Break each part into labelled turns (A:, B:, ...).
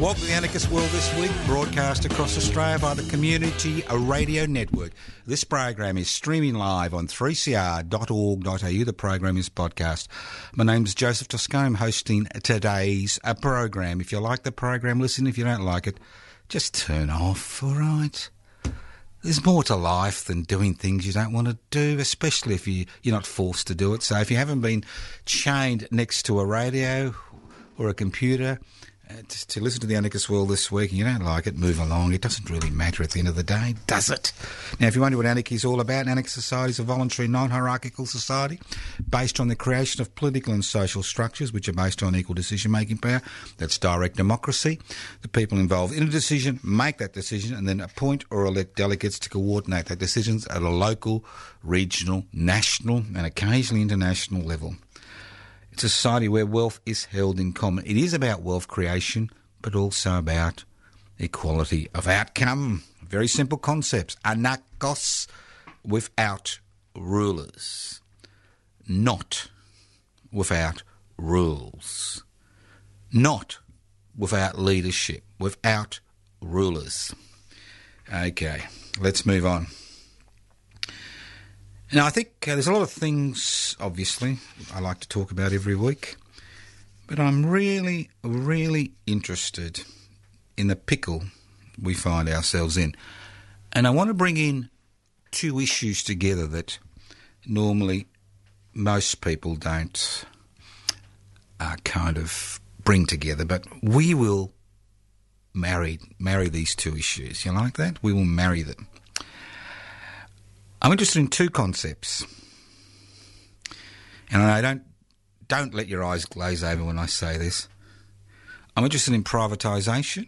A: Welcome to the Anarchist World this week, broadcast across Australia by the Community Radio Network. This program is streaming live on 3cr.org.au. The program is podcast. My name is Joseph. I'm hosting today's uh, program. If you like the program, listen. If you don't like it, just turn off, all right? There's more to life than doing things you don't want to do, especially if you, you're not forced to do it. So if you haven't been chained next to a radio or a computer, Uh, to, to listen to the Anarchist World this week and you don't like it, move along. It doesn't really matter at the end of the day, does it? Now, if you wonder what anarchy is all about, an anarchist society is a voluntary, non-hierarchical society based on the creation of political and social structures which are based on equal decision-making power. That's direct democracy. The people involved in a decision make that decision and then appoint or elect delegates to coordinate that decisions at a local, regional, national and occasionally international level. Society where wealth is held in common. It is about wealth creation, but also about equality of outcome. Very simple concepts. Anarchos without rulers, not without rules, not without leadership, without rulers. Okay, let's move on. Now, I think uh, there's a lot of things, obviously, I like to talk about every week, but I'm really, really interested in the pickle we find ourselves in. And I want to bring in two issues together that normally most people don't uh, kind of bring together, but we will marry marry these two issues. You like that? We will marry them. I'm interested in two concepts, and I don't don't let your eyes glaze over when I say this. I'm interested in privatisation.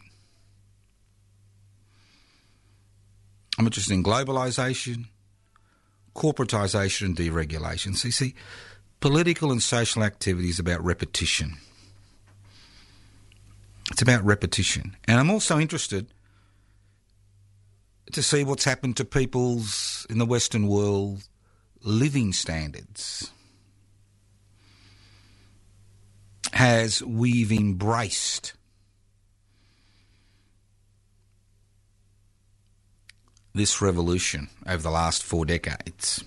A: I'm interested in globalisation, corporatisation, and deregulation. So you see, political and social activity is about repetition. It's about repetition, and I'm also interested to see what's happened to people's in the Western world living standards. Has we've embraced this revolution over the last four decades?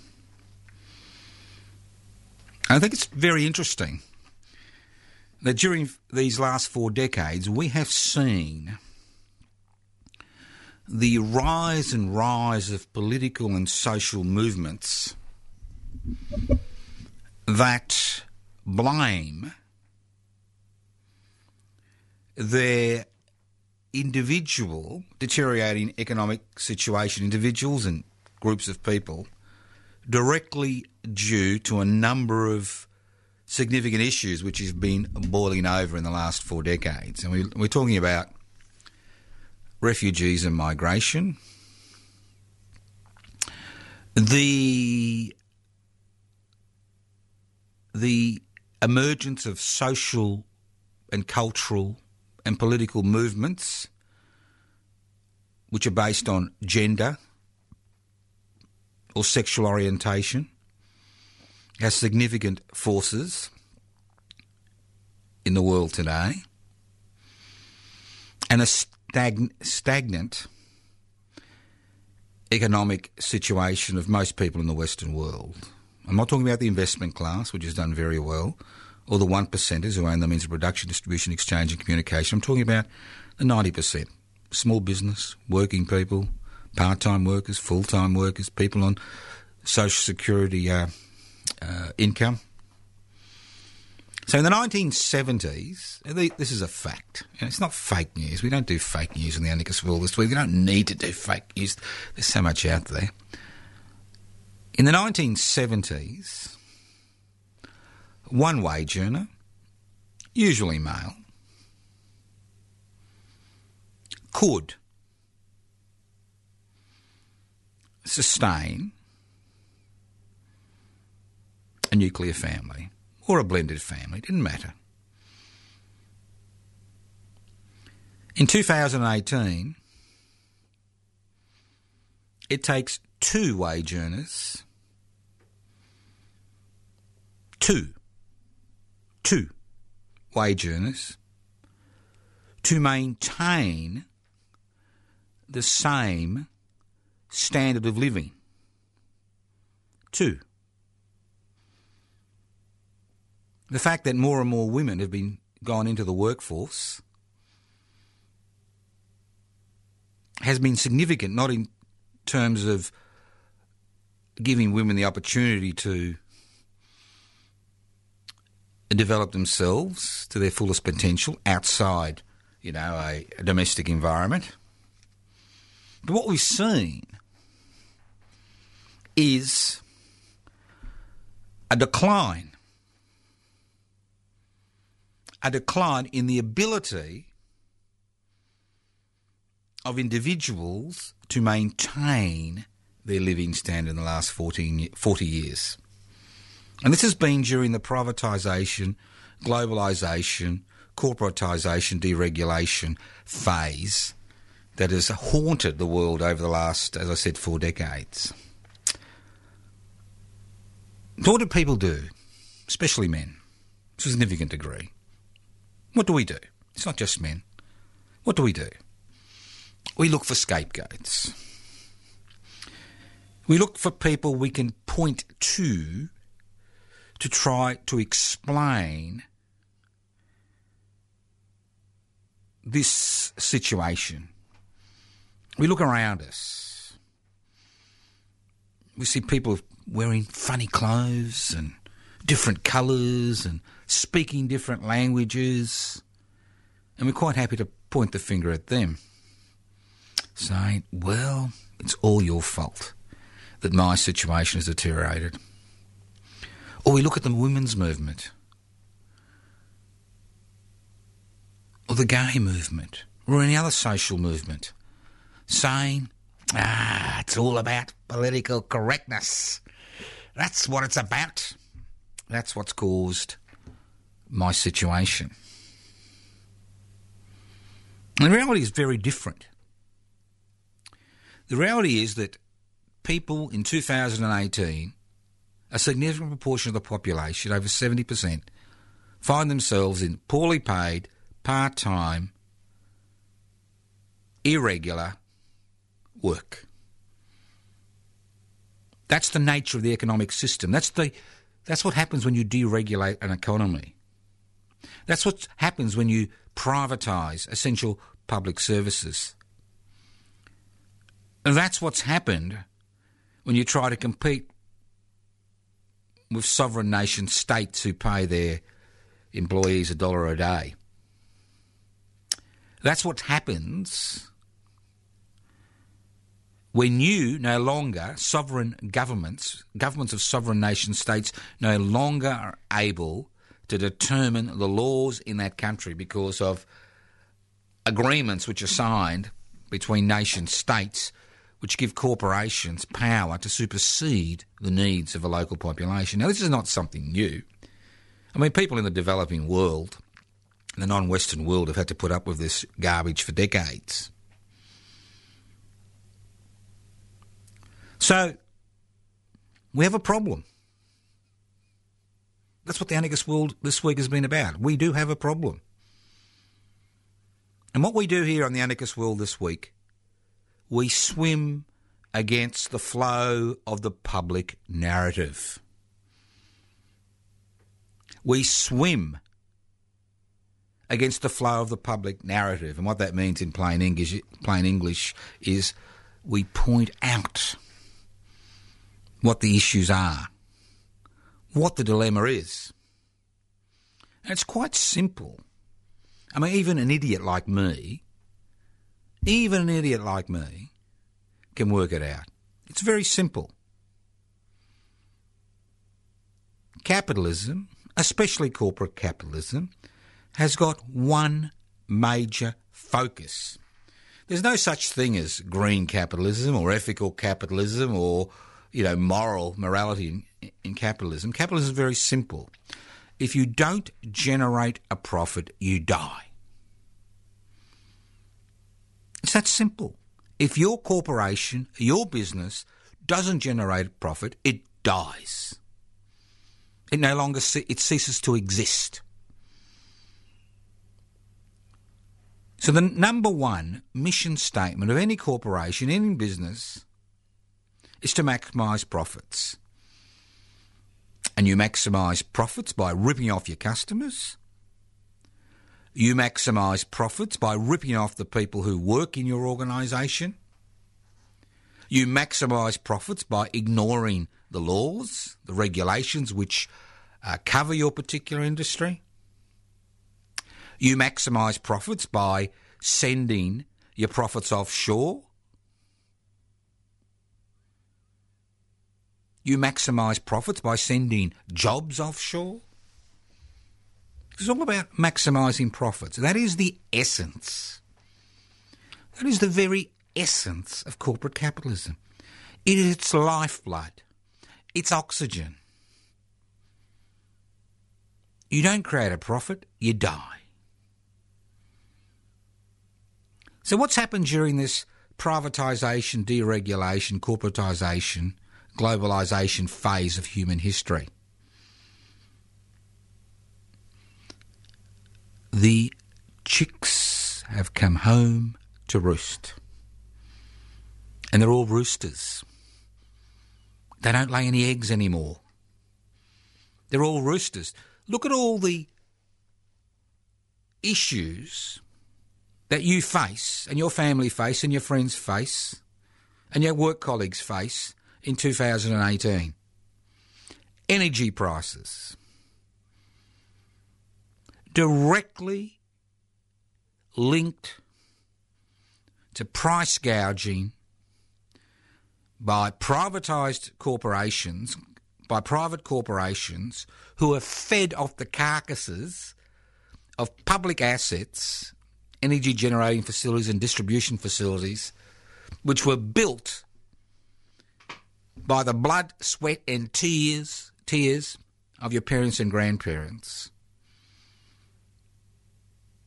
A: I think it's very interesting that during these last four decades we have seen the rise and rise of political and social movements that blame their individual deteriorating economic situation, individuals and groups of people, directly due to a number of significant issues which have been boiling over in the last four decades. And we, we're talking about refugees and migration, the the emergence of social and cultural and political movements which are based on gender or sexual orientation has significant forces in the world today. And a stagn- stagnant economic situation of most people in the Western world. I'm not talking about the investment class, which has done very well, or the one percenters who own the means of production, distribution, exchange, and communication. I'm talking about the 90%. Small business, working people, part time workers, full time workers, people on social security uh, uh, income. So in the 1970s, this is a fact. And it's not fake news. We don't do fake news in the Anarchist World this week. We don't need to do fake news. There's so much out there. In the 1970s, one wage earner, usually male, could sustain a nuclear family or a blended family, it didn't matter. In 2018, it takes two wage earners, two, two wage earners, to maintain the same standard of living. Two. The fact that more and more women have been gone into the workforce has been significant, not in terms of giving women the opportunity to develop themselves to their fullest potential outside, you know, a, a domestic environment. But what we've seen is a decline a decline in the ability of individuals to maintain their living standard in the last 14, 40 years. And this has been during the privatisation, globalisation, corporatisation, deregulation phase that has haunted the world over the last, as I said, four decades. What do people do, especially men, to a significant degree? What do we do? It's not just men. What do we do? We look for scapegoats. We look for people we can point to to try to explain this situation. We look around us. We see people wearing funny clothes and different colours and speaking different languages, and we're quite happy to point the finger at them, saying, Well, it's all your fault that my situation has deteriorated. Or we look at the women's movement, or the gay movement, or any other social movement, saying, Ah, it's all about political correctness. That's what it's about. That's what's caused my situation. And the reality is very different. The reality is that people in 2018, a significant proportion of the population, over 70%, find themselves in poorly paid, part time, irregular work. That's the nature of the economic system. That's, the, that's what happens when you deregulate an economy. That's what happens when you privatise essential public services. And that's what's happened when you try to compete with sovereign nation states who pay their employees a dollar a day. That's what happens when you no longer, sovereign governments, governments of sovereign nation states, no longer are able to determine the laws in that country because of agreements which are signed between nation states which give corporations power to supersede the needs of a local population. Now, this is not something new. I mean, people in the developing world, the non Western world, have had to put up with this garbage for decades. So, we have a problem. That's what the anarchist world this week has been about. We do have a problem. And what we do here on the anarchist world this week, we swim against the flow of the public narrative. We swim against the flow of the public narrative. And what that means in plain English, plain English is we point out what the issues are what the dilemma is. And it's quite simple. I mean, even an idiot like me, even an idiot like me, can work it out. It's very simple. Capitalism, especially corporate capitalism, has got one major focus. There's no such thing as green capitalism or ethical capitalism or, you know, moral morality in, in capitalism. Capitalism is very simple. If you don't generate a profit, you die. It's that simple. If your corporation, your business, doesn't generate a profit, it dies. It no longer it ceases to exist. So the number one mission statement of any corporation, any business, is to maximise profits. And you maximise profits by ripping off your customers. You maximise profits by ripping off the people who work in your organisation. You maximise profits by ignoring the laws, the regulations which uh, cover your particular industry. You maximise profits by sending your profits offshore. You maximise profits by sending jobs offshore. It's all about maximising profits. That is the essence. That is the very essence of corporate capitalism. It is its lifeblood, its oxygen. You don't create a profit, you die. So, what's happened during this privatisation, deregulation, corporatisation, globalisation phase of human history? The chicks have come home to roost. And they're all roosters. They don't lay any eggs anymore. They're all roosters. Look at all the issues that you face and your family face and your friends face and your work colleagues face in 2018. Energy prices. Directly linked to price gouging by privatised corporations, by private corporations who are fed off the carcasses of public assets, energy generating facilities and distribution facilities, which were built by the blood, sweat, and tears, tears of your parents and grandparents.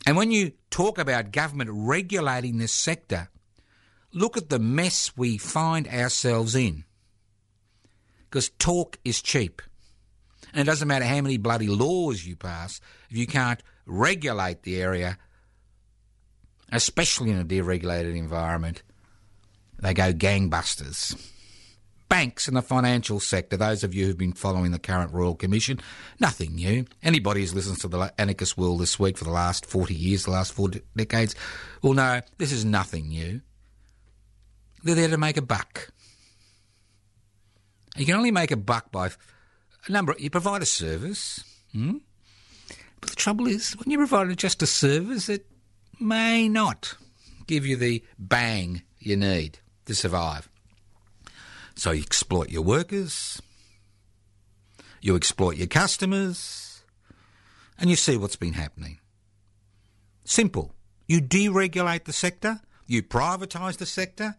A: And when you talk about government regulating this sector, look at the mess we find ourselves in. Because talk is cheap. And it doesn't matter how many bloody laws you pass, if you can't regulate the area, especially in a deregulated environment, they go gangbusters. Banks and the financial sector, those of you who've been following the current Royal Commission, nothing new. Anybody who's listened to the Anarchist World this week for the last 40 years, the last four decades, will know this is nothing new. They're there to make a buck. You can only make a buck by a number. You provide a service, hmm? but the trouble is, when you provide just a service, it may not give you the bang you need to survive. So you exploit your workers, you exploit your customers, and you see what's been happening. Simple. You deregulate the sector, you privatise the sector,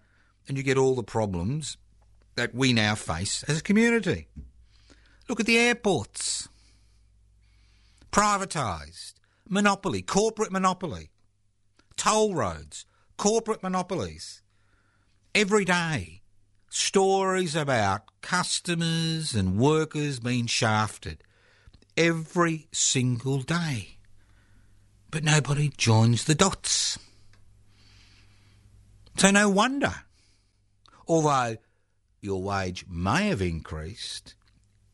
A: and you get all the problems that we now face as a community. Look at the airports. Privatised. Monopoly, corporate monopoly. Toll roads, corporate monopolies. Every day, stories about customers and workers being shafted. Every single day. But nobody joins the dots. So no wonder. Although your wage may have increased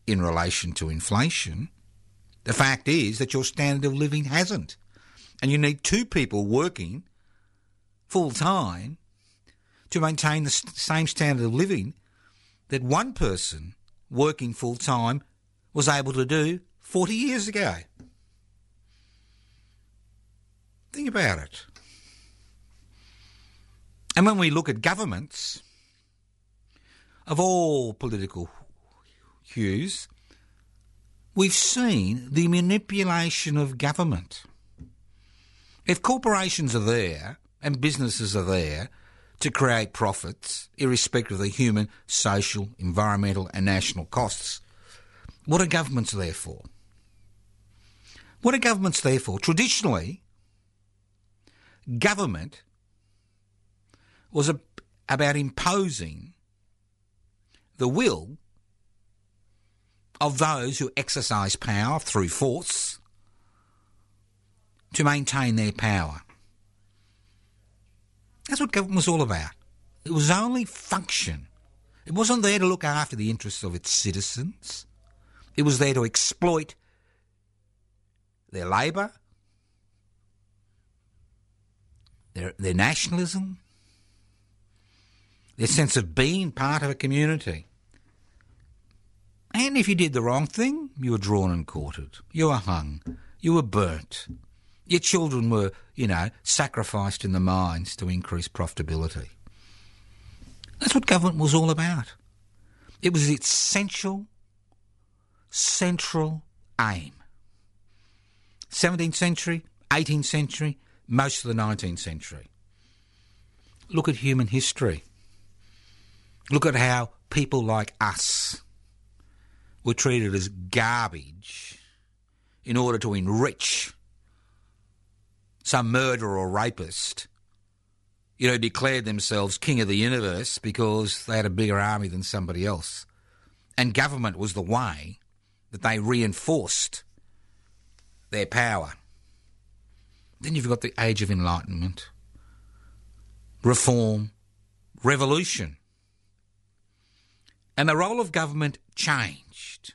A: in relation to inflation, the fact is that your standard of living hasn't. And you need two people working full time to maintain the same standard of living that one person working full time was able to do 40 years ago. Think about it. And when we look at governments of all political hues, we've seen the manipulation of government. If corporations are there and businesses are there to create profits, irrespective of the human, social, environmental, and national costs, what are governments there for? What are governments there for? Traditionally, government was a, about imposing the will of those who exercise power through force to maintain their power. That's what government was all about. It was only function. It wasn't there to look after the interests of its citizens. It was there to exploit their labour, their, their nationalism, their sense of being part of a community. And if you did the wrong thing, you were drawn and quartered. You were hung. You were burnt. Your children were, you know, sacrificed in the mines to increase profitability. That's what government was all about. It was its essential, central aim. 17th century, 18th century, most of the 19th century. Look at human history. Look at how people like us were treated as garbage in order to enrich some murderer or rapist, you know, declared themselves king of the universe because they had a bigger army than somebody else. And government was the way that they reinforced their power. Then you've got the age of enlightenment, reform, revolution. And the role of government changed.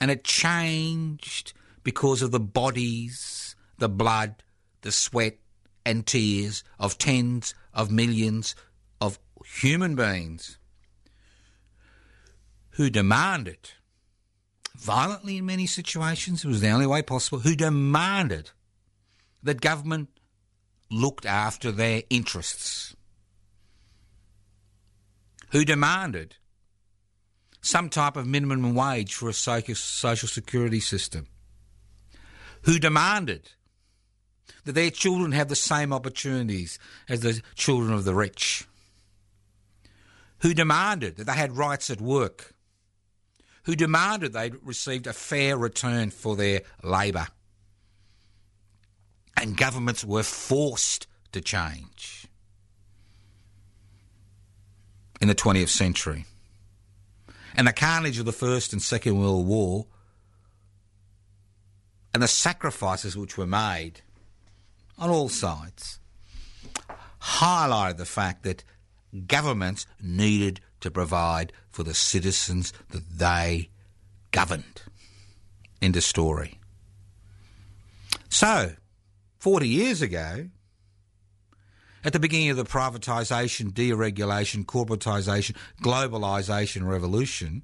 A: And it changed because of the bodies, the blood, the sweat and tears of tens of millions of human beings who demanded, violently in many situations, it was the only way possible, who demanded that government looked after their interests, who demanded some type of minimum wage for a social security system, who demanded that their children have the same opportunities as the children of the rich, who demanded that they had rights at work, who demanded they received a fair return for their labour. And governments were forced to change in the 20th century. And the carnage of the First and Second World War and the sacrifices which were made on all sides highlighted the fact that governments needed to provide for the citizens that they governed. End of story. So, 40 years ago, at the beginning of the privatisation, deregulation, corporatisation, globalisation revolution,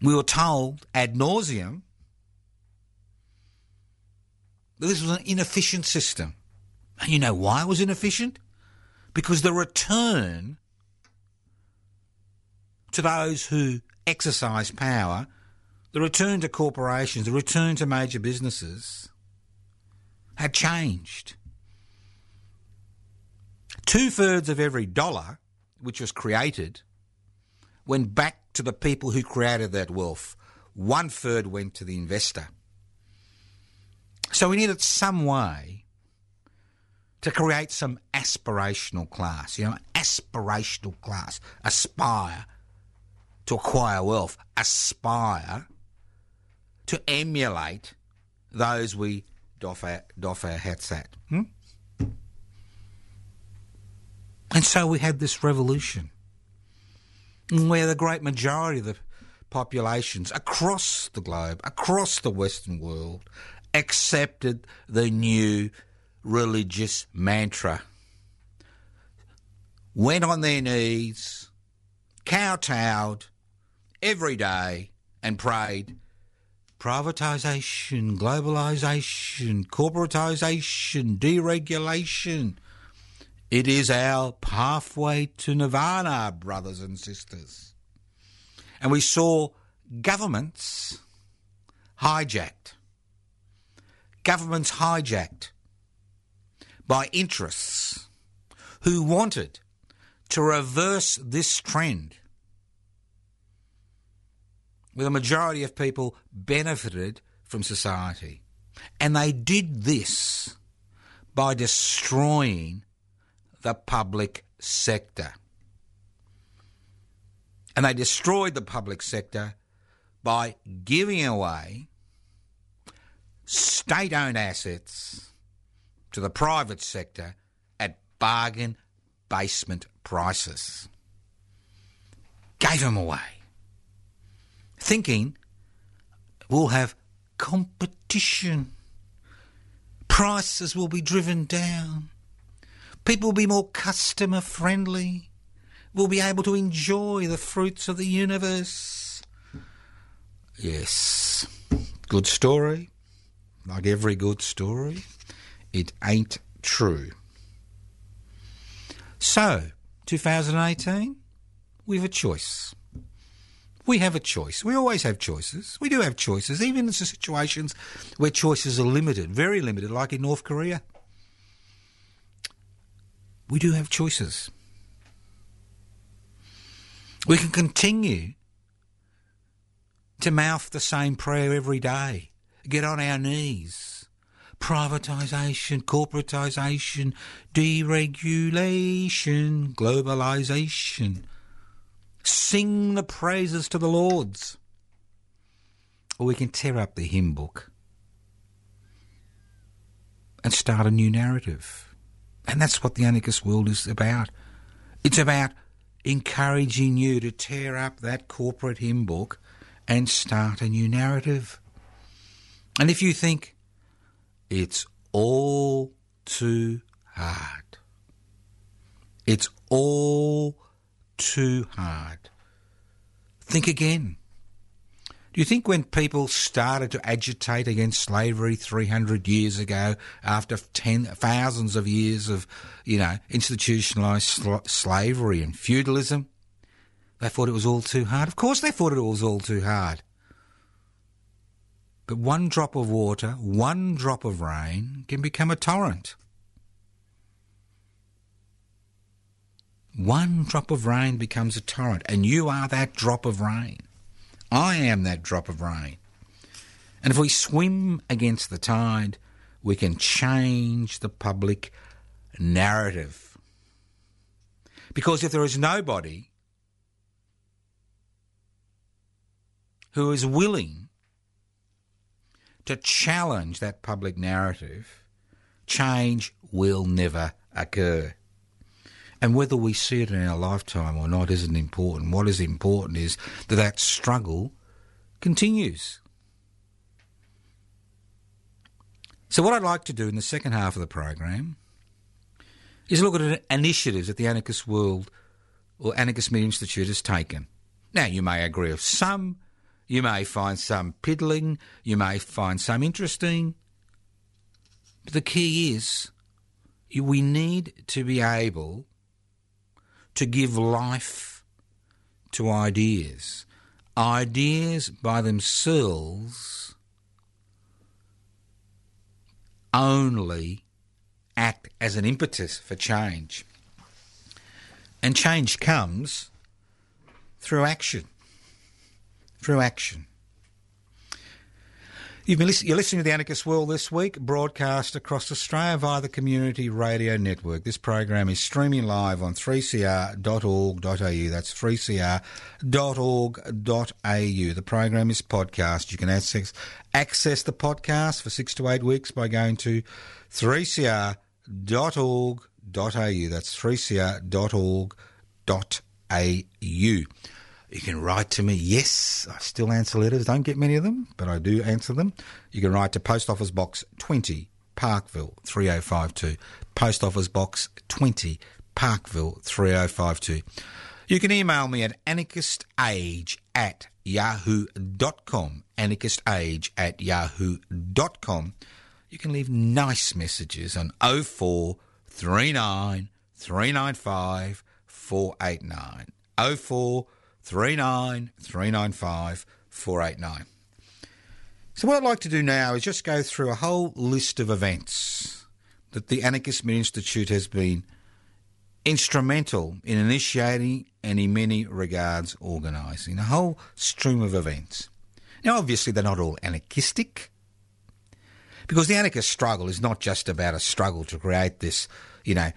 A: we were told ad nauseum this was an inefficient system. And you know why it was inefficient? Because the return to those who exercise power, the return to corporations, the return to major businesses had changed. Two thirds of every dollar which was created went back to the people who created that wealth. One third went to the investor. So we needed some way to create some aspirational class, you know, aspirational class, aspire to acquire wealth, aspire to emulate those we doff our, doff our hats at. Hmm? And so we had this revolution where the great majority of the populations across the globe, across the Western world, accepted the new religious mantra. Went on their knees, kowtowed, every day and prayed privatisation, globalisation, corporatisation, deregulation. It is our pathway to nirvana, brothers and sisters. And we saw governments hijacked. Governments hijacked by interests who wanted to reverse this trend where the majority of people benefited from society. And they did this by destroying the public sector. And they destroyed the public sector by giving away state owned assets to the private sector at bargain basement prices. Gave them away. Thinking we'll have competition. Prices will be driven down. People will be more customer friendly. We'll be able to enjoy the fruits of the universe. Yes, good story. Like every good story, it ain't true. So, 2018, we have a choice. We have a choice. We always have choices. We do have choices, even in situations where choices are limited, very limited, like in North Korea. We do have choices. We can continue to mouth the same prayer every day, get on our knees. Privatisation, corporatisation, deregulation, globalisation. Sing the praises to the Lords. Or we can tear up the hymn book and start a new narrative. And that's what the anarchist world is about. It's about encouraging you to tear up that corporate hymn book and start a new narrative. And if you think it's all too hard, it's all too hard, think again. Do you think when people started to agitate against slavery 300 years ago, after ten, thousands of years of, you know, institutionalised sl- slavery and feudalism, they thought it was all too hard? Of course they thought it was all too hard. But one drop of water, one drop of rain can become a torrent. One drop of rain becomes a torrent, and you are that drop of rain. I am that drop of rain. And if we swim against the tide, we can change the public narrative. Because if there is nobody who is willing to challenge that public narrative, change will never occur. And whether we see it in our lifetime or not isn't important. What is important is that that struggle continues. So, what I'd like to do in the second half of the program is look at initiatives that the Anarchist World or Anarchist Media Institute has taken. Now, you may agree with some, you may find some piddling, you may find some interesting, but the key is we need to be able to give life to ideas. Ideas by themselves only act as an impetus for change. And change comes through action. Through action. You've been you're listening to the Anarchist World this week, broadcast across Australia via the Community Radio Network. This program is streaming live on 3cr.org.au. That's 3cr.org.au. The program is podcast. You can access, access the podcast for six to eight weeks by going to 3cr.org.au. That's 3cr.org.au. You can write to me. Yes, I still answer letters. Don't get many of them, but I do answer them. You can write to Post Office Box 20, Parkville 3052. Post Office Box 20, Parkville 3052. You can email me at anarchistage at yahoo.com, anarchistage at yahoo.com. You can leave nice messages on 0439 395 489. 0439 395 489. So, what I'd like to do now is just go through a whole list of events that the Anarchist Media Institute has been instrumental in initiating and, in many regards, organising. A whole stream of events. Now, obviously, they're not all anarchistic, because the anarchist struggle is not just about a struggle to create this, you know,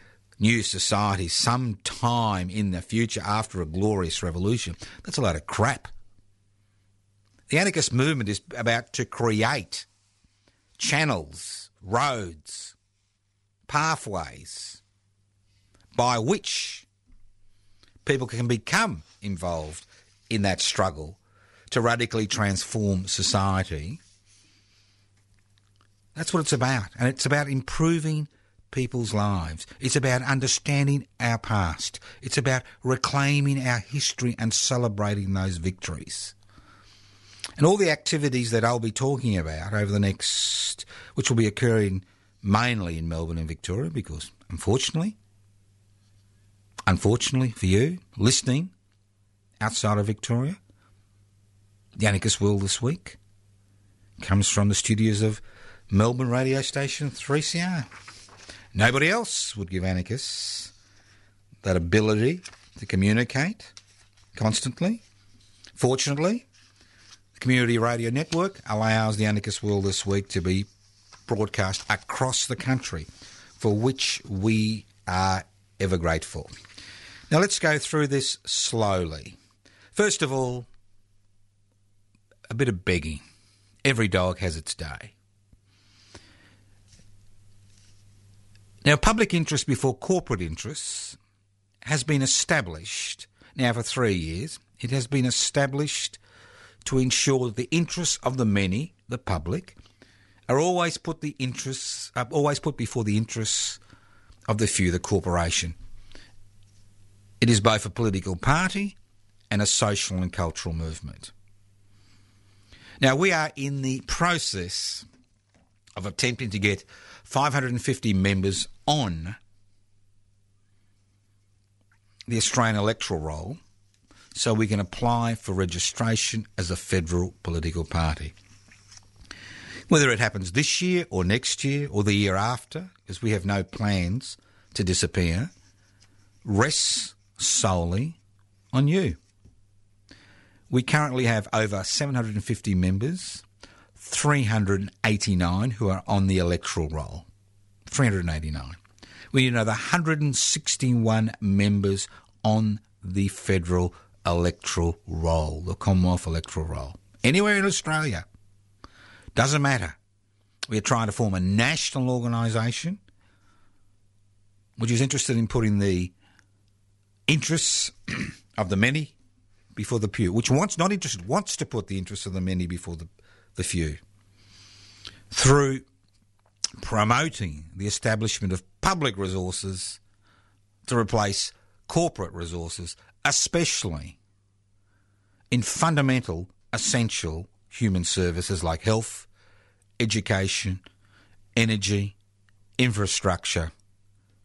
A: new society sometime in the future after a glorious revolution. That's a load of crap. The anarchist movement is about to create channels, roads, pathways by which people can become involved in that struggle to radically transform society. That's what it's about. And it's about improving people's lives. It's about understanding our past. It's about reclaiming our history and celebrating those victories. And all the activities that I'll be talking about over the next, which will be occurring mainly in Melbourne and Victoria, because unfortunately, unfortunately for you listening outside of Victoria, the Anarchist World this week comes from the studios of Melbourne radio station 3CR. Nobody else would give anarchists that ability to communicate constantly. Fortunately, the Community Radio Network allows the Anarchist World this week to be broadcast across the country, for which we are ever grateful. Now let's go through this slowly. First of all, a bit of begging. Every dog has its day. Now, public interest before corporate interests has been established now for three years. It has been established to ensure that the interests of the many, the public, are always put the interests uh, always put before the interests of the few, the corporation. It is both a political party and a social and cultural movement. Now we are in the process of attempting to get 550 members on the Australian electoral roll so we can apply for registration as a federal political party. Whether it happens this year or next year or the year after, because we have no plans to disappear, rests solely on you. We currently have over 750 members, 389 who are on the electoral roll. 389. We need another 161 members on the federal electoral roll, the Commonwealth electoral roll. Anywhere in Australia. Doesn't matter. We're trying to form a national organisation which is interested in putting the interests of the many before the few, which wants not interested, wants to put the interests of the many before the, the few. Through promoting the establishment of public resources to replace corporate resources, especially in fundamental, essential human services like health, education, energy, infrastructure,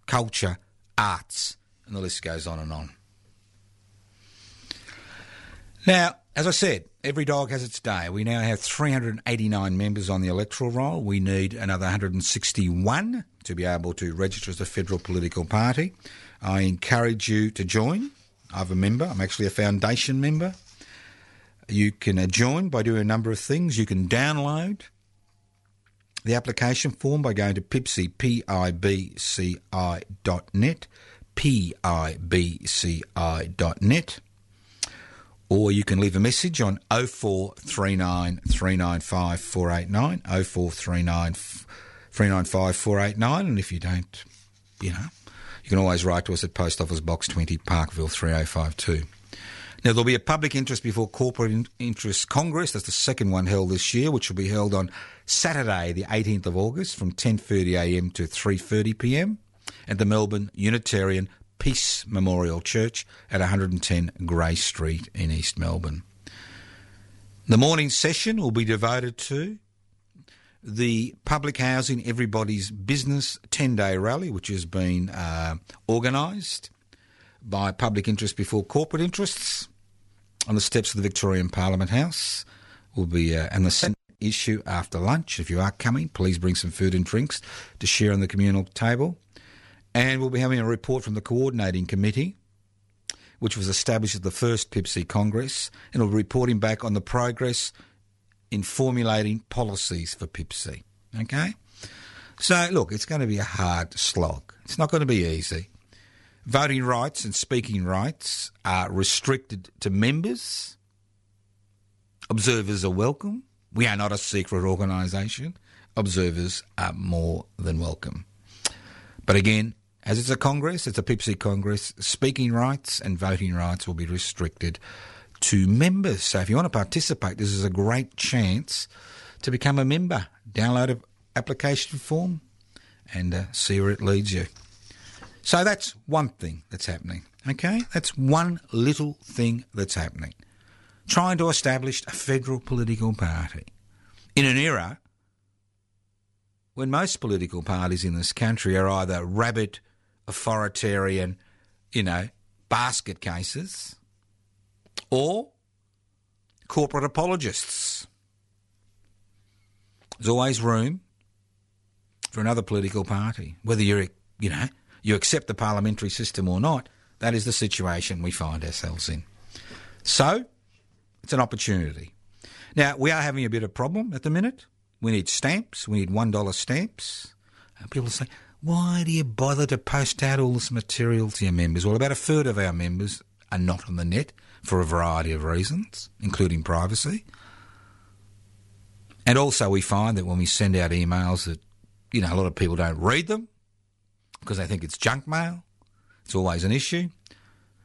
A: culture, arts, and the list goes on and on. Now, as I said, every dog has its day. We now have 389 members on the electoral roll. We need another 161 to be able to register as a federal political party. I encourage you to join. I'm a member. I'm actually a foundation member. You can uh, join by doing a number of things. You can download the application form by going to pibci, P-I-B-C-I dot net, P-I-B-C-I dot net or you can leave a message on 0439 395 489, 0439 395 489, and if you don't, you know, you can always write to us at Post Office Box 20, Parkville 3052. Now, there'll be a public interest before corporate interest Congress. That's the second one held this year, which will be held on Saturday, the 18th of August, from 10.30am to 3.30pm at the Melbourne Unitarian Peace Memorial Church at 110 Grey Street in East Melbourne. The morning session will be devoted to the Public Housing Everybody's Business 10 day rally, which has been uh, organised by public interest before corporate interests on the steps of the Victorian Parliament House. Will be uh, and the issue after lunch. If you are coming, please bring some food and drinks to share on the communal table. And we'll be having a report from the coordinating committee, which was established at the first PIPC Congress, and will be reporting back on the progress in formulating policies for PIPC. Okay? So, look, it's going to be a hard slog. It's not going to be easy. Voting rights and speaking rights are restricted to members. Observers are welcome. We are not a secret organisation. Observers are more than welcome. But again, as it's a Congress, it's a PIPC Congress, speaking rights and voting rights will be restricted to members. So if you want to participate, this is a great chance to become a member. Download an application form and uh, see where it leads you. So that's one thing that's happening. Okay? That's one little thing that's happening. Trying to establish a federal political party in an era when most political parties in this country are either rabid, authoritarian, you know, basket cases or corporate apologists. There's always room for another political party, whether you're, you know, you accept the parliamentary system or not. That is the situation we find ourselves in. So, it's an opportunity. Now, we are having a bit of problem at the minute. We need stamps. We need $1 stamps. And people say, why do you bother to post out all this material to your members? Well, about a third of our members are not on the net for a variety of reasons, including privacy. And also, we find that when we send out emails, that you know a lot of people don't read them because they think it's junk mail. It's always an issue.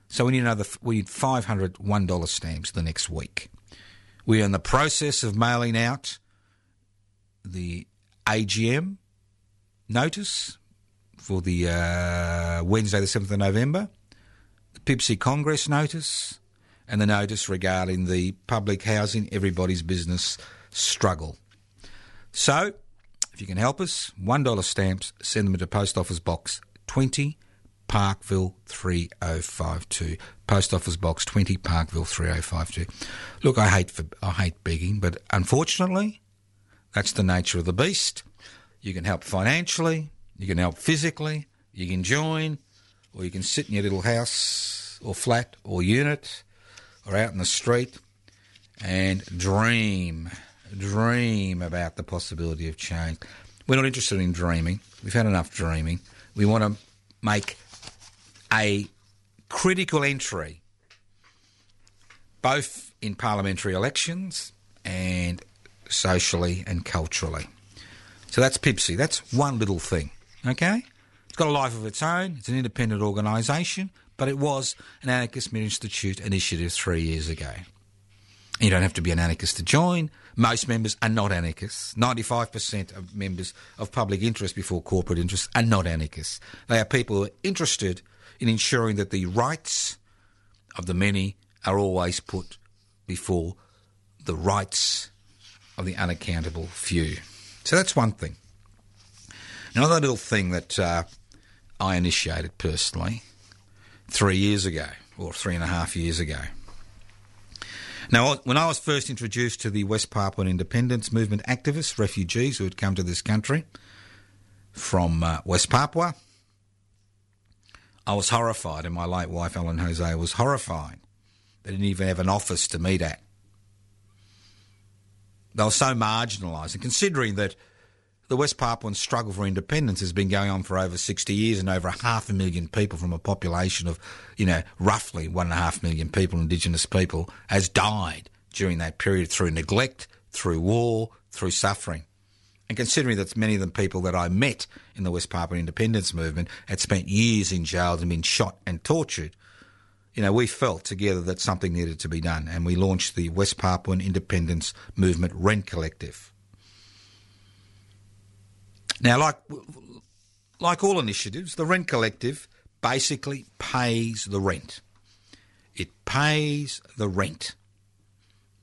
A: So we need another. We need five hundred one dollar stamps the next week. We are in the process of mailing out the AGM notice for the uh, Wednesday, the seventh of November, the PIPC Congress notice, and the notice regarding the public housing everybody's business struggle. So, if you can help us, $1 stamps, send them to Post Office Box 20, Parkville 3052. Post Office Box 20, Parkville 3052. Look, I hate for, I hate begging, but unfortunately, that's the nature of the beast. You can help financially, you can help physically, you can join, or you can sit in your little house or flat or unit or out in the street and dream, dream about the possibility of change. We're not interested in dreaming. We've had enough dreaming. We want to make a critical entry, both in parliamentary elections and socially and culturally. So that's PIPC. That's one little thing. Okay? It's got a life of its own. It's an independent organisation but it was an Anarchist Institute initiative three years ago. You don't have to be an anarchist to join. Most members are not anarchists. 95% of members of public interest before corporate interests are not anarchists. They are people who are interested in ensuring that the rights of the many are always put before the rights of the unaccountable few. So that's one thing. Another little thing that uh, I initiated personally three years ago, or three and a half years ago. Now, when I was first introduced to the West Papuan independence movement activists, refugees who had come to this country from uh, West Papua, I was horrified, and my late wife, Ellen Jose, was horrified. They didn't even have an office to meet at. They were so marginalised, and considering that the West Papuan struggle for independence has been going on for over 60 years and over half a million people from a population of, you know, roughly one and a half million people, Indigenous people, has died during that period through neglect, through war, through suffering. And considering that many of the people that I met in the West Papuan independence movement had spent years in jail and been shot and tortured, you know, we felt together that something needed to be done and we launched the West Papuan Independence Movement Rent Collective. Now, like like all initiatives, the Rent Collective basically pays the rent. It pays the rent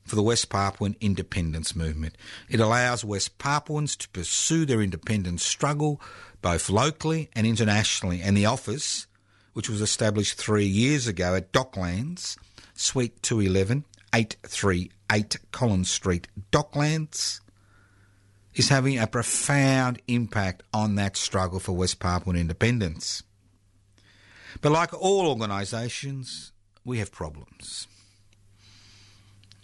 A: for the West Papuan independence movement. It allows West Papuans to pursue their independence struggle both locally and internationally. And the office, which was established three years ago at Docklands, Suite 211, 838 Collins Street, Docklands, is having a profound impact on that struggle for West Papuan independence. But like all organisations, we have problems.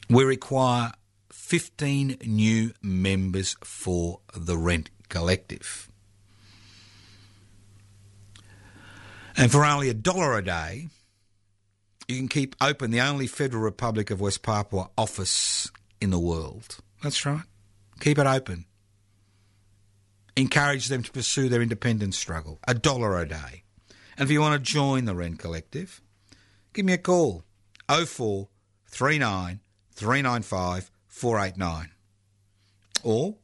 A: We require 15 new members for the Rent Collective. And for only a dollar a day, you can keep open the only Federal Republic of West Papua office in the world. That's right. Keep it open. Encourage them to pursue their independence struggle. A dollar a day. And if you want to join the Rent Collective, give me a call. 0439 395 489. Or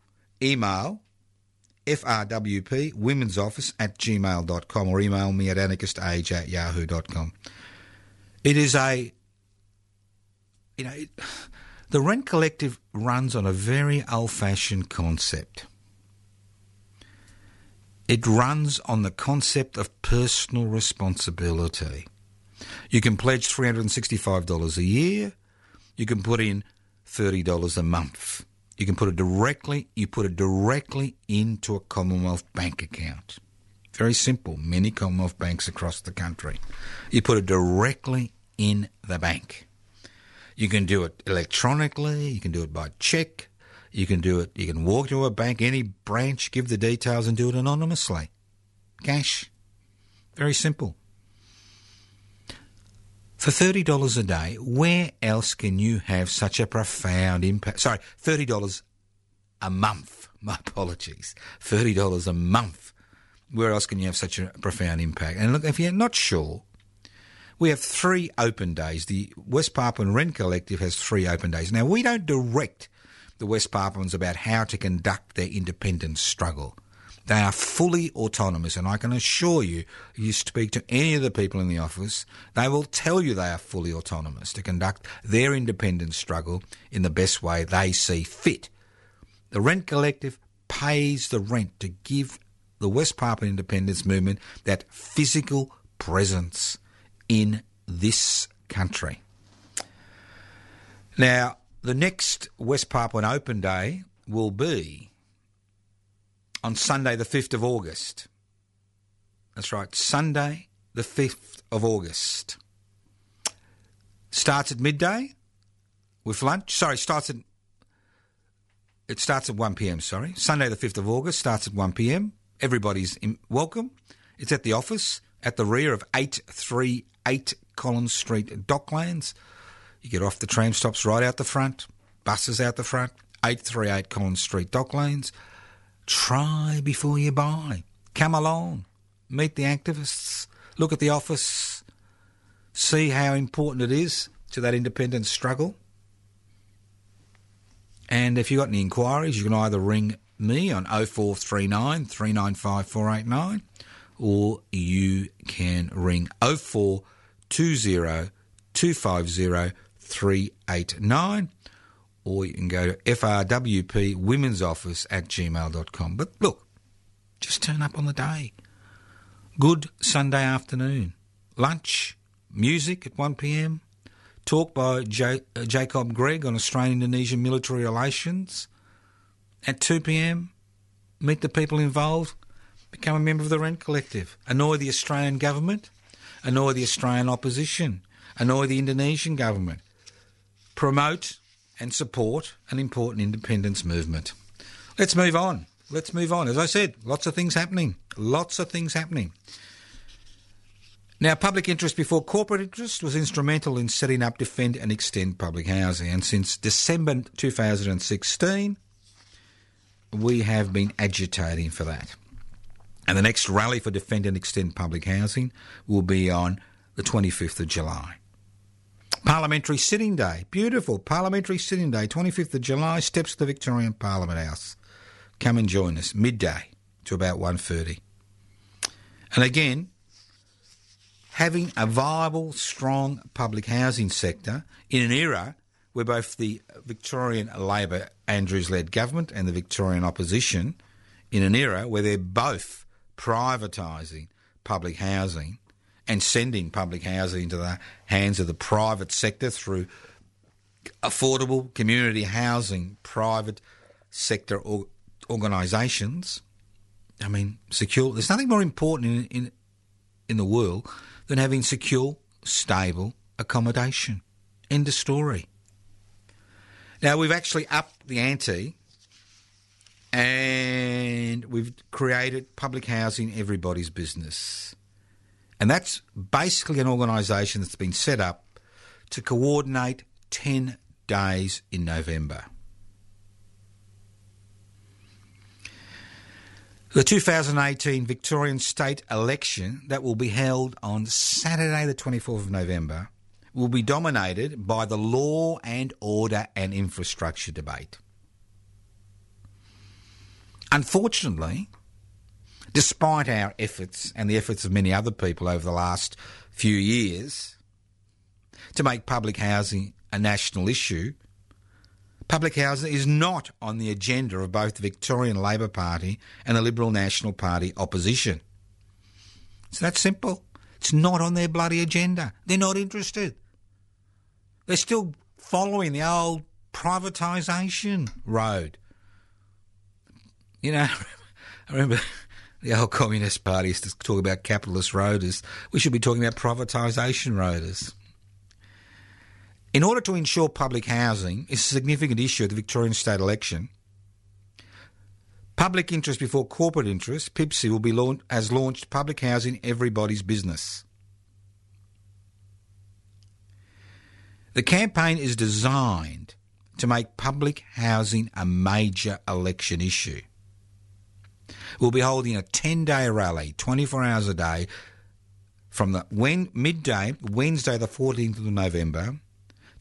A: email frwp women's office at gmail.com or email me at anarchistage at yahoo.com. It is a, you know, it, the Rent Collective runs on a very old fashioned concept. It runs on the concept of personal responsibility. You can pledge $365 a year. You can put in $30 a month. You can put it directly, you put it directly into a Commonwealth bank account. Very simple. Many Commonwealth banks across the country. You put it directly in the bank. You can do it electronically, you can do it by check, you can do it, you can walk to a bank, any branch, give the details and do it anonymously. Cash. Very simple. For $30 a day, where else can you have such a profound impact? Sorry, $30 a month. My apologies. $30 a month. Where else can you have such a profound impact? And look, if you're not sure, we have three open days. The West Papuan Rent Collective has three open days. Now, we don't direct the West Papuans about how to conduct their independence struggle. They are fully autonomous, and I can assure you, you speak to any of the people in the office, they will tell you they are fully autonomous to conduct their independence struggle in the best way they see fit. The Rent Collective pays the rent to give the West Papuan independence movement that physical presence in this country. Now, the next West Papuan Open Day will be on Sunday, the 5th of August. That's right, Sunday, the 5th of August. Starts at midday with lunch. Sorry, starts at. It starts at 1 pm, sorry. Sunday, the 5th of August, starts at 1 pm. Everybody's in, welcome. It's at the office at the rear of 838 Collins Street, Docklands. You get off the tram stops right out the front, buses out the front, 838 Collins Street, Docklands. Try before you buy. Come along, meet the activists, look at the office, see how important it is to that independence struggle. And if you've got any inquiries, you can either ring me on 0439 395 489 or you can ring 0420 250 389 or you can go to FRWP Women's Office at gmail.com. But look, just turn up on the day. Good Sunday afternoon. Lunch, music at 1 pm, talk by J- uh, Jacob Gregg on Australian Indonesian military relations. At 2 pm, meet the people involved, become a member of the Rent Collective, annoy the Australian government, annoy the Australian opposition, annoy the Indonesian government, promote and support an important independence movement. Let's move on. Let's move on. As I said, lots of things happening. Lots of things happening. Now, public interest before corporate interest was instrumental in setting up, defend, and extend public housing. And since December 2016, we have been agitating for that. And the next rally for defend and extend public housing will be on the 25th of July. Parliamentary Sitting Day. Beautiful. Parliamentary Sitting Day, 25th of July, steps to the Victorian Parliament House. Come and join us, midday to about 1.30. And again, having a viable, strong public housing sector in an era where both the Victorian Labor Andrews led government and the Victorian opposition, in an era where they're both privatising public housing and sending public housing into the hands of the private sector through affordable community housing, private sector or, organisations. I mean, secure. There's nothing more important in, in in the world than having secure, stable accommodation. End of story. Now we've actually upped the ante and we've created public housing everybody's business. And that's basically an organisation that's been set up to coordinate 10 days in November. The 2018 Victorian state election that will be held on Saturday, the 24th of November, will be dominated by the law and order and infrastructure debate. Unfortunately, despite our efforts and the efforts of many other people over the last few years to make public housing a national issue, public housing is not on the agenda of both the Victorian Labor Party and the Liberal National Party opposition. It's that simple. It's not on their bloody agenda. They're not interested. They're still following the old privatisation road. You know, I remember the old Communist Party used to talk about capitalist roaders. We should be talking about privatisation roaders. In order to ensure public housing is a significant issue at the Victorian state election, Public Interest Before Corporate Interest, PIPSI, will be launch, has launched Public Housing Everybody's Business. The campaign is designed to make public housing a major election issue. We'll be holding a 10 day rally, 24 hours a day, from the when, midday, Wednesday, the 14th of November,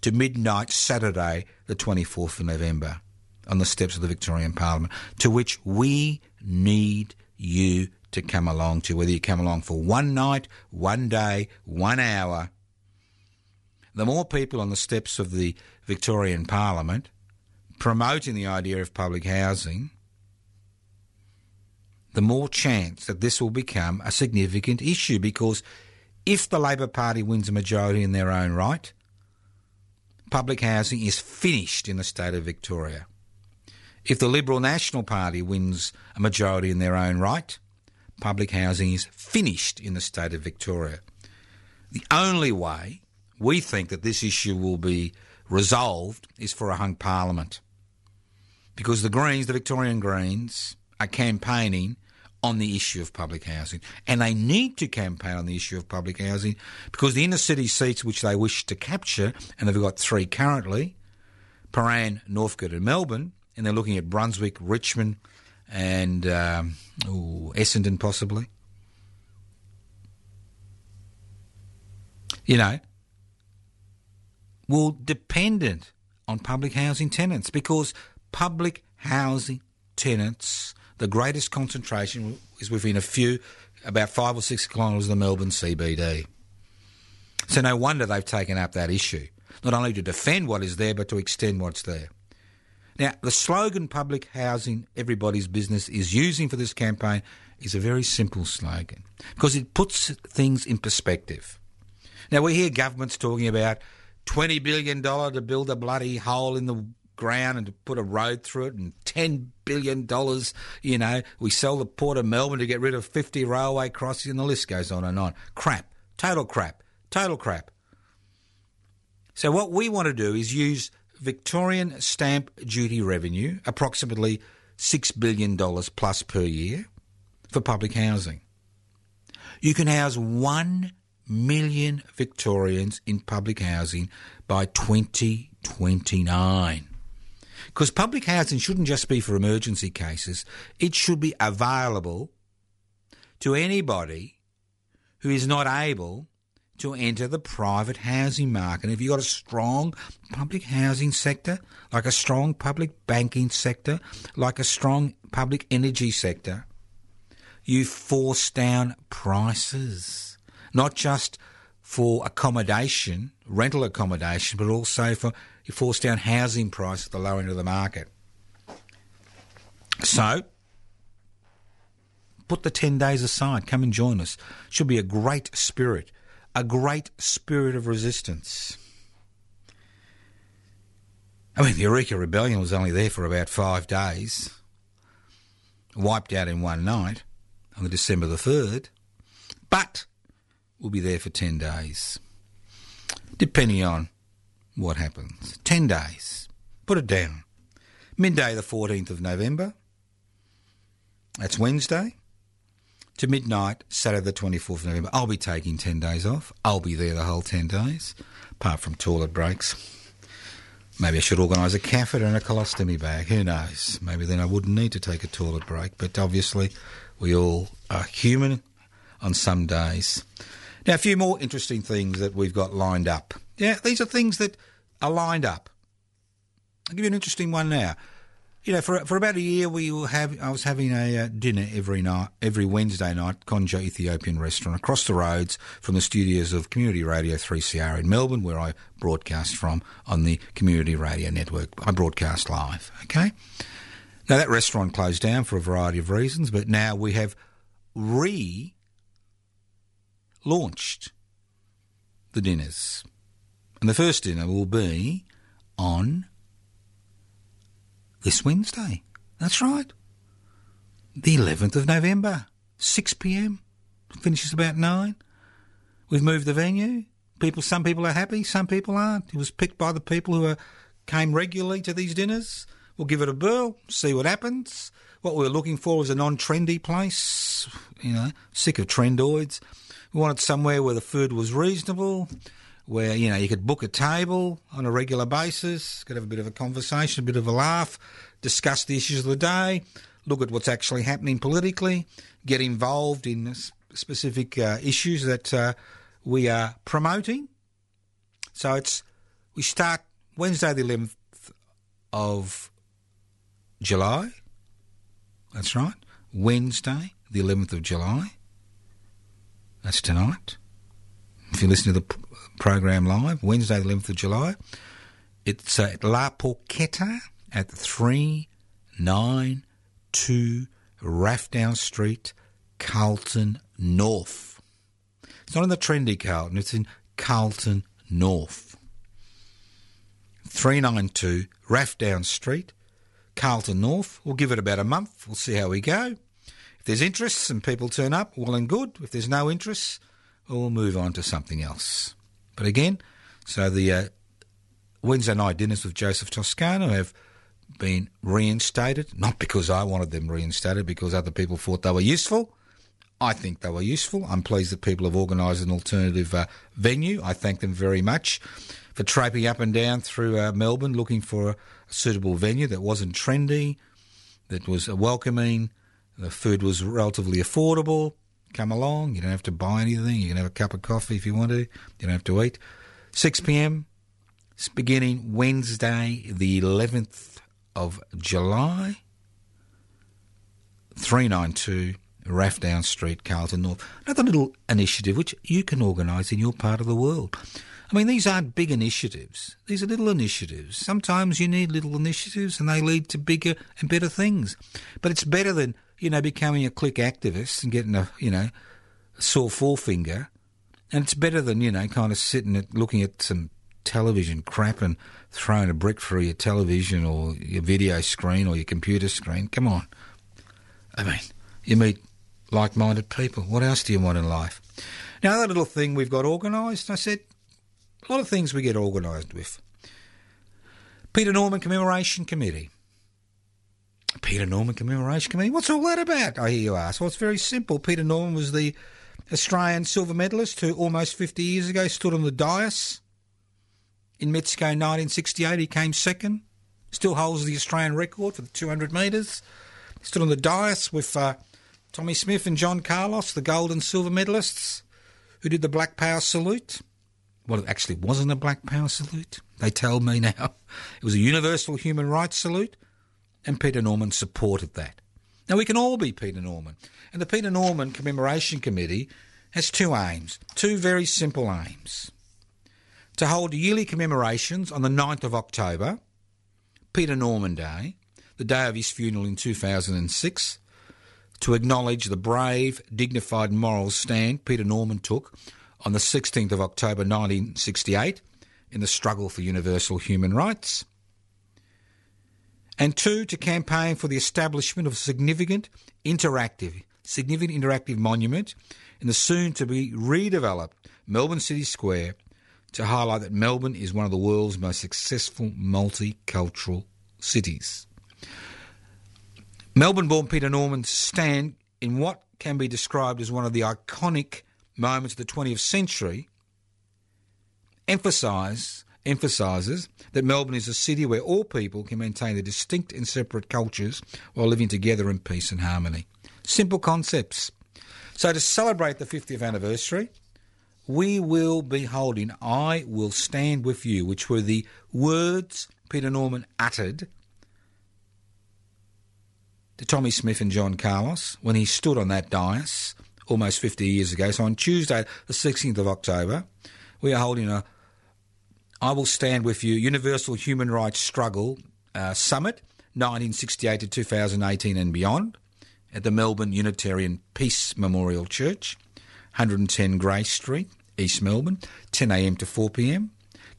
A: to midnight, Saturday, the 24th of November, on the steps of the Victorian Parliament, to which we need you to come along to, whether you come along for one night, one day, one hour. The more people on the steps of the Victorian Parliament promoting the idea of public housing, the more chance that this will become a significant issue because if the Labor Party wins a majority in their own right, public housing is finished in the state of Victoria. If the Liberal National Party wins a majority in their own right, public housing is finished in the state of Victoria. The only way we think that this issue will be resolved is for a hung parliament. Because the Greens, the Victorian Greens, are campaigning on the issue of public housing. And they need to campaign on the issue of public housing because the inner city seats which they wish to capture, and they've got three currently Prahran, Northcote, and Melbourne, and they're looking at Brunswick, Richmond, and um, ooh, Essendon possibly. You know, will dependent on public housing tenants because public housing tenants the greatest concentration is within a few, about five or six kilometres of the Melbourne CBD. So no wonder they've taken up that issue, not only to defend what is there, but to extend what's there. Now, the slogan public housing, everybody's business, is using for this campaign is a very simple slogan because it puts things in perspective. Now, we hear governments talking about $20 billion to build a bloody hole in the ground and to put a road through it and $10 billion, you know, we sell the Port of Melbourne to get rid of 50 railway crossings and the list goes on and on. Crap. Total crap. Total crap. So what we want to do is use Victorian stamp duty revenue, approximately $6 billion plus per year, for public housing. You can house 1 million Victorians in public housing by 2029. Because public housing shouldn't just be for emergency cases, it should be available to anybody who is not able to enter the private housing market. And if you've got a strong public housing sector, like a strong public banking sector, like a strong public energy sector, you force down prices, not just for accommodation, rental accommodation, but also for you force down housing price at the lower end of the market. So, put the 10 days aside. Come and join us. Should be a great spirit, a great spirit of resistance. I mean, the Eureka Rebellion was only there for about five days, wiped out in one night on the December the 3rd, but we'll be there for 10 days, depending on what happens. 10 days. Put it down. Midday the 14th of November, that's Wednesday, to midnight, Saturday the 24th of November. I'll be taking 10 days off. I'll be there the whole 10 days, apart from toilet breaks. Maybe I should organise a catheter and a colostomy bag. Who knows? Maybe then I wouldn't need to take a toilet break. But obviously, we all are human on some days. Now, a few more interesting things that we've got lined up. Yeah, these are things that are lined up. I'll give you an interesting one now. You know, for for about a year, we will have. I was having a uh, dinner every night, every Wednesday night, Konjo Ethiopian restaurant across the roads from the studios of Community Radio 3CR in Melbourne, where I broadcast from on the Community Radio Network. I broadcast live. Okay. Now that restaurant closed down for a variety of reasons, but now we have re launched the dinners, and the first dinner will be on this Wednesday. That's right. The 11th of November, 6 pm. Finishes about 9. We've moved the venue. People, some people are happy, some people aren't. It was picked by the people who are, came regularly to these dinners. We'll give it a whirl, see what happens. What we were looking for was a non-trendy place. You know, sick of trendoids. We wanted somewhere where the food was reasonable, where you know you could book a table on a regular basis, could have a bit of a conversation, a bit of a laugh, discuss the issues of the day, look at what's actually happening politically, get involved in specific uh, issues that uh, we are promoting. So it's we start Wednesday the eleventh of July. That's right, Wednesday the eleventh of July. That's tonight. If you listen to the program live, Wednesday, the 11th of July, it's at La Porchetta at 392 Rathdown Street, Carlton North. It's not in the trendy Carlton, it's in Carlton North. 392 Rathdown Street, Carlton North. We'll give it about a month. We'll see how we go. If there's interest and people turn up, well and good. If there's no interest, we'll move on to something else. But again, so the uh, Wednesday night dinners with Joseph Toscano have been reinstated, not because I wanted them reinstated, because other people thought they were useful. I think they were useful. I'm pleased that people have organised an alternative uh, venue. I thank them very much for traipsing up and down through uh, Melbourne looking for a suitable venue that wasn't trendy, that was welcoming, the food was relatively affordable. Come along. You don't have to buy anything. You can have a cup of coffee if you want to. You don't have to eat. 6 p.m. It's beginning Wednesday, the 11th of July. 392 Rathdown Street, Carlton North. Another little initiative which you can organise in your part of the world. I mean, these aren't big initiatives. These are little initiatives. Sometimes you need little initiatives and they lead to bigger and better things. But it's better than you know, becoming a click activist and getting a, you know, sore forefinger. And it's better than, you know, kind of sitting at looking at some television crap and throwing a brick through your television or your video screen or your computer screen. Come on. I mean, you meet like minded people. What else do you want in life? Now, that little thing we've got organised, I said, a lot of things we get organised with. Peter Norman Commemoration Committee. Peter Norman Commemoration Committee. What's all that about? I hear you ask. Well, it's very simple. Peter Norman was the Australian silver medalist who almost 50 years ago stood on the dais in Mexico 1968. He came second. Still holds the Australian record for the 200 metres. Stood on the dais with uh, Tommie Smith and John Carlos, the gold and silver medalists, who did the Black Power salute. Well, it actually wasn't a Black Power salute. They tell me now. It was a universal human rights salute and Peter Norman supported that. Now, we can all be Peter Norman. And the Peter Norman Commemoration Committee has two aims, two very simple aims. To hold yearly commemorations on the 9th of October, Peter Norman Day, the day of his funeral in 2006, to acknowledge the brave, dignified moral stand Peter Norman took on the 16th of October 1968 in the struggle for universal human rights. And two, to campaign for the establishment of a significant interactive, significant interactive monument in the soon to be redeveloped Melbourne City Square to highlight that Melbourne is one of the world's most successful multicultural cities. Melbourne born Peter Norman stand in what can be described as one of the iconic moments of the 20th century emphasise emphasises that Melbourne is a city where all people can maintain their distinct and separate cultures while living together in peace and harmony. Simple concepts. So, to celebrate the 50th anniversary, we will be holding I Will Stand With You, which were the words Peter Norman uttered to Tommie Smith and John Carlos when he stood on that dais almost 50 years ago. So on Tuesday, the 16th of October, we are holding a I Will Stand With You Universal Human Rights Struggle uh, Summit, 1968 to 2018 and beyond, at the Melbourne Unitarian Peace Memorial Church, 110 Grey Street, East Melbourne, 10am to 4pm.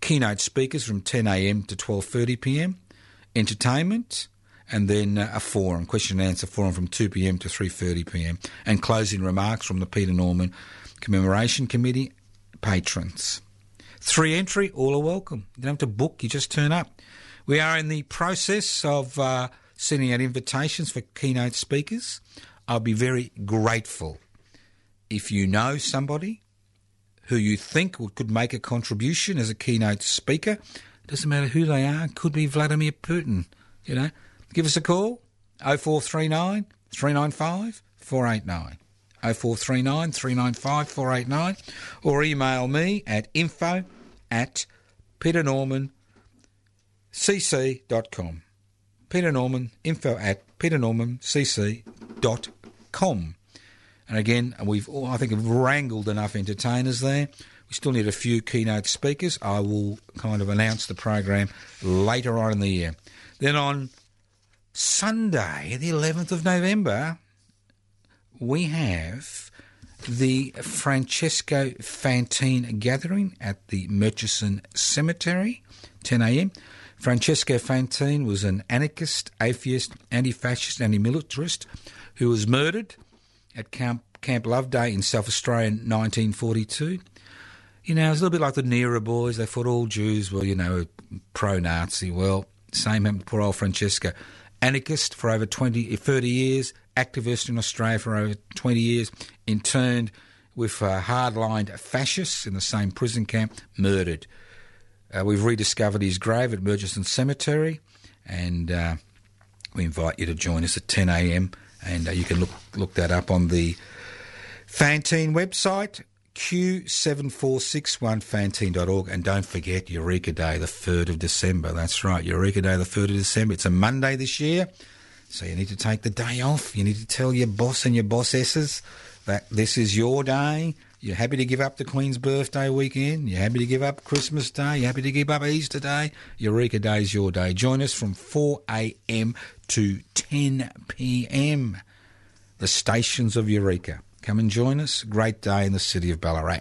A: Keynote speakers from 10am to 12.30pm. Entertainment, and then uh, a forum, question and answer forum from 2 p.m. to 3:30 p.m. and closing remarks from the Peter Norman Commemoration Committee patrons. Three entry, all are welcome. You don't have to book; you just turn up. We are in the process of uh, sending out invitations for keynote speakers. I'll be very grateful if you know somebody who you think could make a contribution as a keynote speaker. Doesn't matter who they are; could be Vladimir Putin. You know, Give us a call 0439 395 489. 0439 395 489 or email me at info at peternormancc.com. Peter Norman, info at peternormancc.com. And again, we've I think we've wrangled enough entertainers there. We still need a few keynote speakers. I will kind of announce the program later on in the year. Then on Sunday, the 11th of November, we have the Francesco Fantin gathering at the Murchison Cemetery, 10 a.m. Francesco Fantin was an anarchist, atheist, anti fascist, anti militarist who was murdered at Camp, Camp Loveday in South Australia in 1942. You know, it's a little bit like the Dunera boys. They thought all Jews were, you know, pro Nazi. Well, same happened to poor old Francesco anarchist for over 20, 30 years, activist in Australia for over 20 years, interned with uh, hard-lined fascists in the same prison camp, murdered. Uh, we've rediscovered his grave at Murchison Cemetery, and uh, we invite you to join us at 10 a.m. And uh, you can look look that up on the Fantin website. Q7461fantine.org. And don't forget Eureka Day, the 3rd of December. That's right, Eureka Day, the 3rd of December. It's a Monday this year, so you need to take the day off. You need to tell your boss and your bossesses that this is your day. You're happy to give up the Queen's birthday weekend. You're happy to give up Christmas Day. You're happy to give up Easter Day. Eureka Day is your day. Join us from 4 a.m. to 10 p.m. The stations of Eureka. Come and join us. Great day in the city of Ballarat.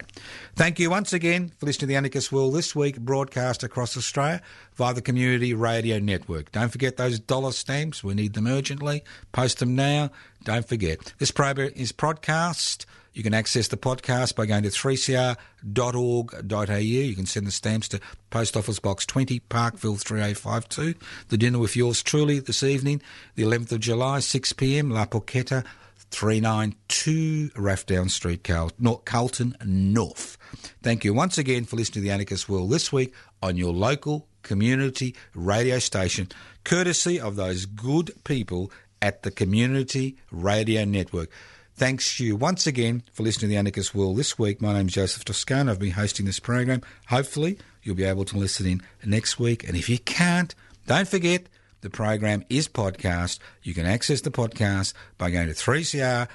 A: Thank you once again for listening to the Anarchist World this week, broadcast across Australia via the Community Radio Network. Don't forget those dollar stamps. We need them urgently. Post them now. Don't forget. This program is podcast. You can access the podcast by going to 3cr.org.au. You can send the stamps to Post Office Box 20, Parkville 3052. The dinner with yours truly this evening, the 11th of July, 6pm, La Porchetta, 392 Rathdown Street, North Carlton North. Thank you once again for listening to the Anarchist World this week on your local community radio station, courtesy of those good people at the Community Radio Network. Thanks to you once again for listening to the Anarchist World this week. My name is Joseph Toscano. I've been hosting this program. Hopefully, you'll be able to listen in next week. And if you can't, don't forget the program is podcast. You can access the podcast by going to 3cr.org.au.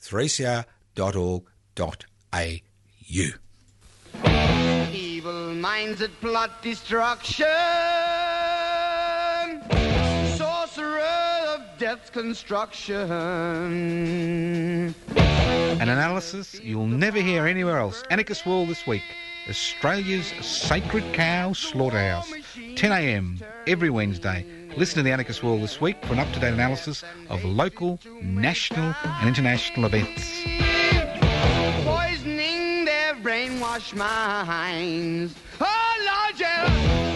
A: 3cr
B: Evil minds that plot destruction. Sorcerer of death's construction.
A: An analysis you'll never hear anywhere else. Anarchist World this week. Australia's Sacred Cow Slaughterhouse. 10am every Wednesday. Listen to the Anarchist World this week for an up-to-date analysis of local, national and international events.
B: Poisoning their brainwashed minds. Oh, Lord, yeah.